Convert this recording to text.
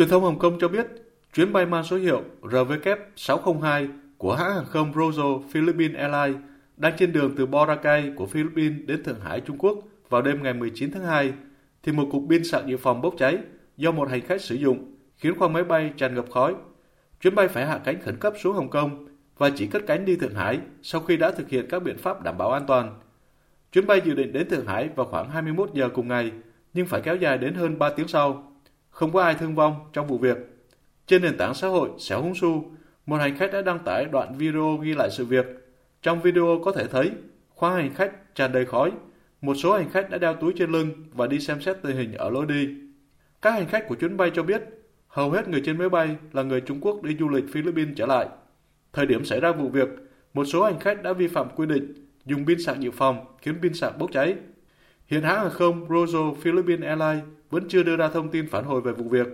Truyền thông Hồng Kông cho biết, chuyến bay mang số hiệu RVK602 của hãng hàng không Rojo Philippines Airlines đang trên đường từ Boracay của Philippines đến Thượng Hải, Trung Quốc vào đêm ngày 19 tháng 2, thì một cục pin sạc dự phòng bốc cháy do một hành khách sử dụng, khiến khoang máy bay tràn ngập khói. Chuyến bay phải hạ cánh khẩn cấp xuống Hồng Kông và chỉ cất cánh đi Thượng Hải sau khi đã thực hiện các biện pháp đảm bảo an toàn. Chuyến bay dự định đến Thượng Hải vào khoảng 21 giờ cùng ngày, nhưng phải kéo dài đến hơn 3 tiếng sau. Không có ai thương vong trong vụ việc. Trên nền tảng xã hội Xéo Húng Su, một hành khách đã đăng tải đoạn video ghi lại sự việc. Trong video có thể thấy khoang hành khách tràn đầy khói. Một số hành khách đã đeo túi trên lưng và đi xem xét tình hình ở lối đi. Các hành khách của chuyến bay cho biết hầu hết người trên máy bay là người Trung Quốc đi du lịch Philippines trở lại. Thời điểm xảy ra vụ việc, một số hành khách đã vi phạm quy định dùng pin sạc dự phòng khiến pin sạc bốc cháy. Hiện hãng hàng không Rojo Philippines Airlines vẫn chưa đưa ra thông tin phản hồi về vụ việc.